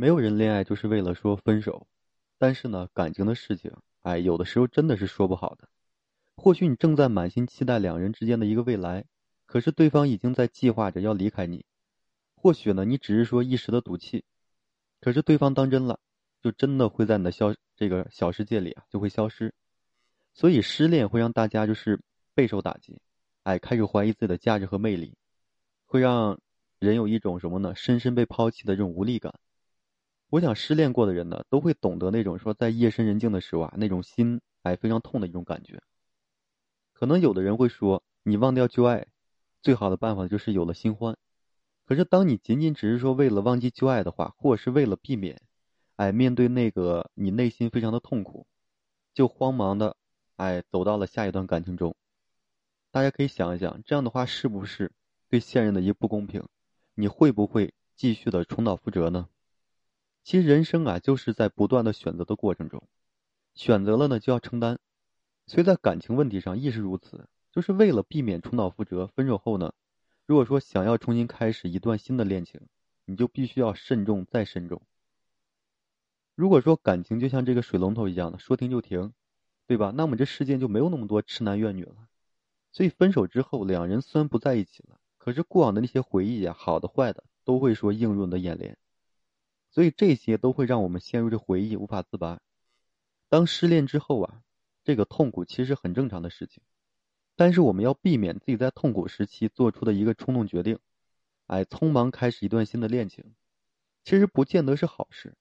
没有人恋爱就是为了说分手，但是呢，感情的事情，哎，有的时候真的是说不好的。或许你正在满心期待两人之间的一个未来，可是对方已经在计划着要离开你。或许呢，你只是说一时的赌气，可是对方当真了，就真的会在你的消这个小世界里啊，就会消失。所以失恋会让大家就是备受打击，哎，开始怀疑自己的价值和魅力，会让人有一种什么呢？深深被抛弃的这种无力感。我想失恋过的人呢，都会懂得那种说在夜深人静的时候啊，那种心哎非常痛的一种感觉。可能有的人会说，你忘掉旧爱，最好的办法就是有了新欢。可是当你仅仅只是说为了忘记旧爱的话，或者是为了避免，哎，面对那个你内心非常的痛苦，就慌忙的哎走到了下一段感情中。大家可以想一想，这样的话是不是对现任的一个不公平？你会不会继续的重蹈覆辙呢？其实人生啊，就是在不断的选择的过程中，选择了呢就要承担，所以在感情问题上亦是如此。就是为了避免重蹈覆辙，分手后呢，如果说想要重新开始一段新的恋情，你就必须要慎重再慎重。如果说感情就像这个水龙头一样的说停就停，对吧？那么这世间就没有那么多痴男怨女了。所以分手之后，两人虽然不在一起了，可是过往的那些回忆啊，好的坏的，都会说映入你的眼帘。所以这些都会让我们陷入这回忆无法自拔。当失恋之后啊，这个痛苦其实很正常的事情，但是我们要避免自己在痛苦时期做出的一个冲动决定，哎，匆忙开始一段新的恋情，其实不见得是好事。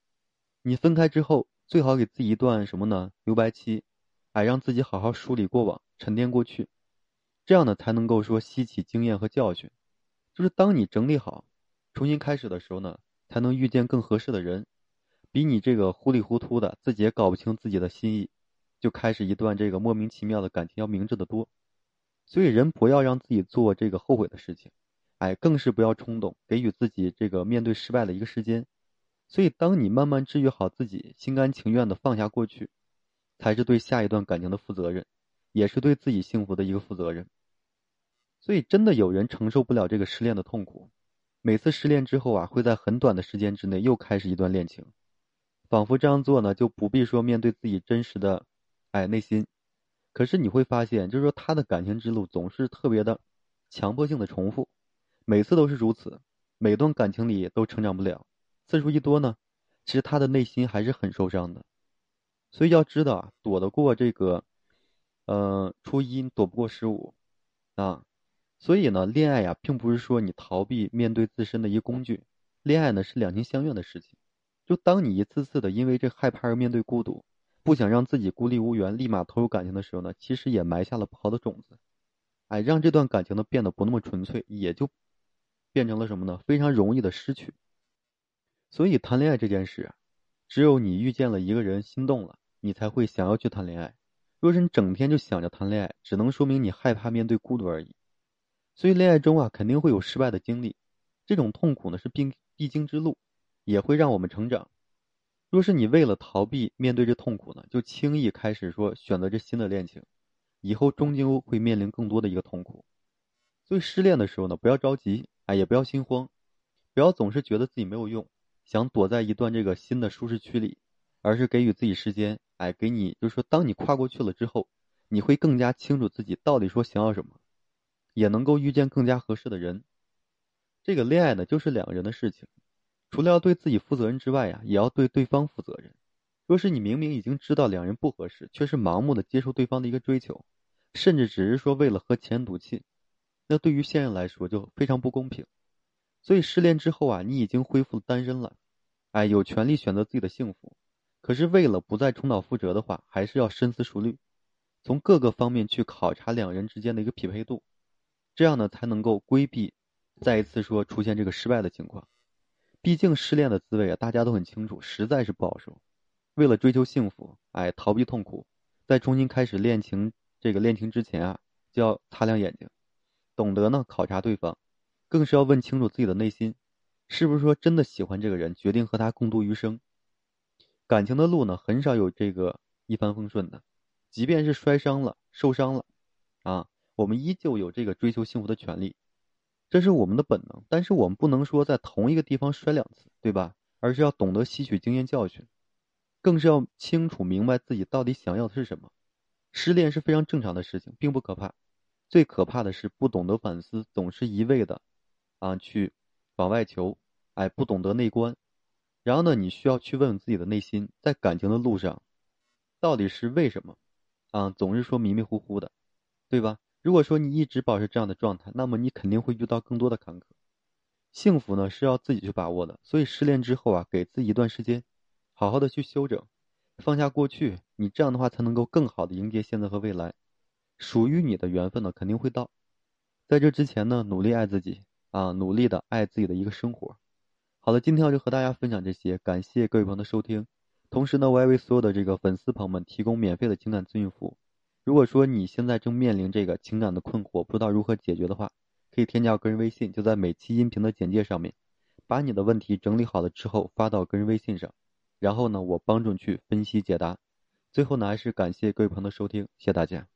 你分开之后，最好给自己一段什么呢？留白期，哎，让自己好好梳理过往，沉淀过去，这样呢才能够说吸取经验和教训。就是当你整理好，重新开始的时候呢。才能遇见更合适的人，比你这个糊里糊涂的自己也搞不清自己的心意，就开始一段这个莫名其妙的感情要明智的多。所以人不要让自己做这个后悔的事情，哎，更是不要冲动，给予自己这个面对失败的一个时间。所以当你慢慢治愈好自己，心甘情愿的放下过去，才是对下一段感情的负责任，也是对自己幸福的一个负责任。所以真的有人承受不了这个失恋的痛苦。每次失恋之后啊，会在很短的时间之内又开始一段恋情，仿佛这样做呢就不必说面对自己真实的，哎内心。可是你会发现，就是说他的感情之路总是特别的强迫性的重复，每次都是如此，每段感情里都成长不了。次数一多呢，其实他的内心还是很受伤的。所以要知道啊，躲得过这个，呃，初一躲不过十五，啊。所以呢，恋爱呀，并不是说你逃避面对自身的一工具。恋爱呢，是两情相悦的事情。就当你一次次的因为这害怕而面对孤独，不想让自己孤立无援，立马投入感情的时候呢，其实也埋下了不好的种子。哎，让这段感情呢变得不那么纯粹，也就变成了什么呢？非常容易的失去。所以谈恋爱这件事，只有你遇见了一个人心动了，你才会想要去谈恋爱。若是你整天就想着谈恋爱，只能说明你害怕面对孤独而已。所以恋爱中啊，肯定会有失败的经历，这种痛苦呢是必必经之路，也会让我们成长。若是你为了逃避面对这痛苦呢，就轻易开始说选择这新的恋情，以后终究会面临更多的一个痛苦。所以失恋的时候呢，不要着急，哎，也不要心慌，不要总是觉得自己没有用，想躲在一段这个新的舒适区里，而是给予自己时间，哎，给你就是说，当你跨过去了之后，你会更加清楚自己到底说想要什么。也能够遇见更加合适的人。这个恋爱呢，就是两个人的事情，除了要对自己负责任之外呀，也要对对方负责任。若是你明明已经知道两人不合适，却是盲目的接受对方的一个追求，甚至只是说为了和前赌气，那对于现任来说就非常不公平。所以失恋之后啊，你已经恢复了单身了，哎，有权利选择自己的幸福。可是为了不再重蹈覆辙的话，还是要深思熟虑，从各个方面去考察两人之间的一个匹配度。这样呢，才能够规避再一次说出现这个失败的情况。毕竟失恋的滋味啊，大家都很清楚，实在是不好受。为了追求幸福，哎，逃避痛苦，在重新开始恋情这个恋情之前啊，就要擦亮眼睛，懂得呢考察对方，更是要问清楚自己的内心，是不是说真的喜欢这个人，决定和他共度余生。感情的路呢，很少有这个一帆风顺的，即便是摔伤了、受伤了，啊。我们依旧有这个追求幸福的权利，这是我们的本能。但是我们不能说在同一个地方摔两次，对吧？而是要懂得吸取经验教训，更是要清楚明白自己到底想要的是什么。失恋是非常正常的事情，并不可怕。最可怕的是不懂得反思，总是一味的啊去往外求，哎，不懂得内观。然后呢，你需要去问问自己的内心，在感情的路上，到底是为什么啊？总是说迷迷糊糊的，对吧？如果说你一直保持这样的状态，那么你肯定会遇到更多的坎坷。幸福呢是要自己去把握的，所以失恋之后啊，给自己一段时间，好好的去休整，放下过去，你这样的话才能够更好的迎接现在和未来。属于你的缘分呢肯定会到，在这之前呢，努力爱自己啊，努力的爱自己的一个生活。好了，今天我就和大家分享这些，感谢各位朋友的收听。同时呢，我也为所有的这个粉丝朋友们提供免费的情感咨询服务。如果说你现在正面临这个情感的困惑，不知道如何解决的话，可以添加个人微信，就在每期音频的简介上面，把你的问题整理好了之后发到个人微信上，然后呢，我帮助你去分析解答。最后呢，还是感谢各位朋友的收听，谢谢大家。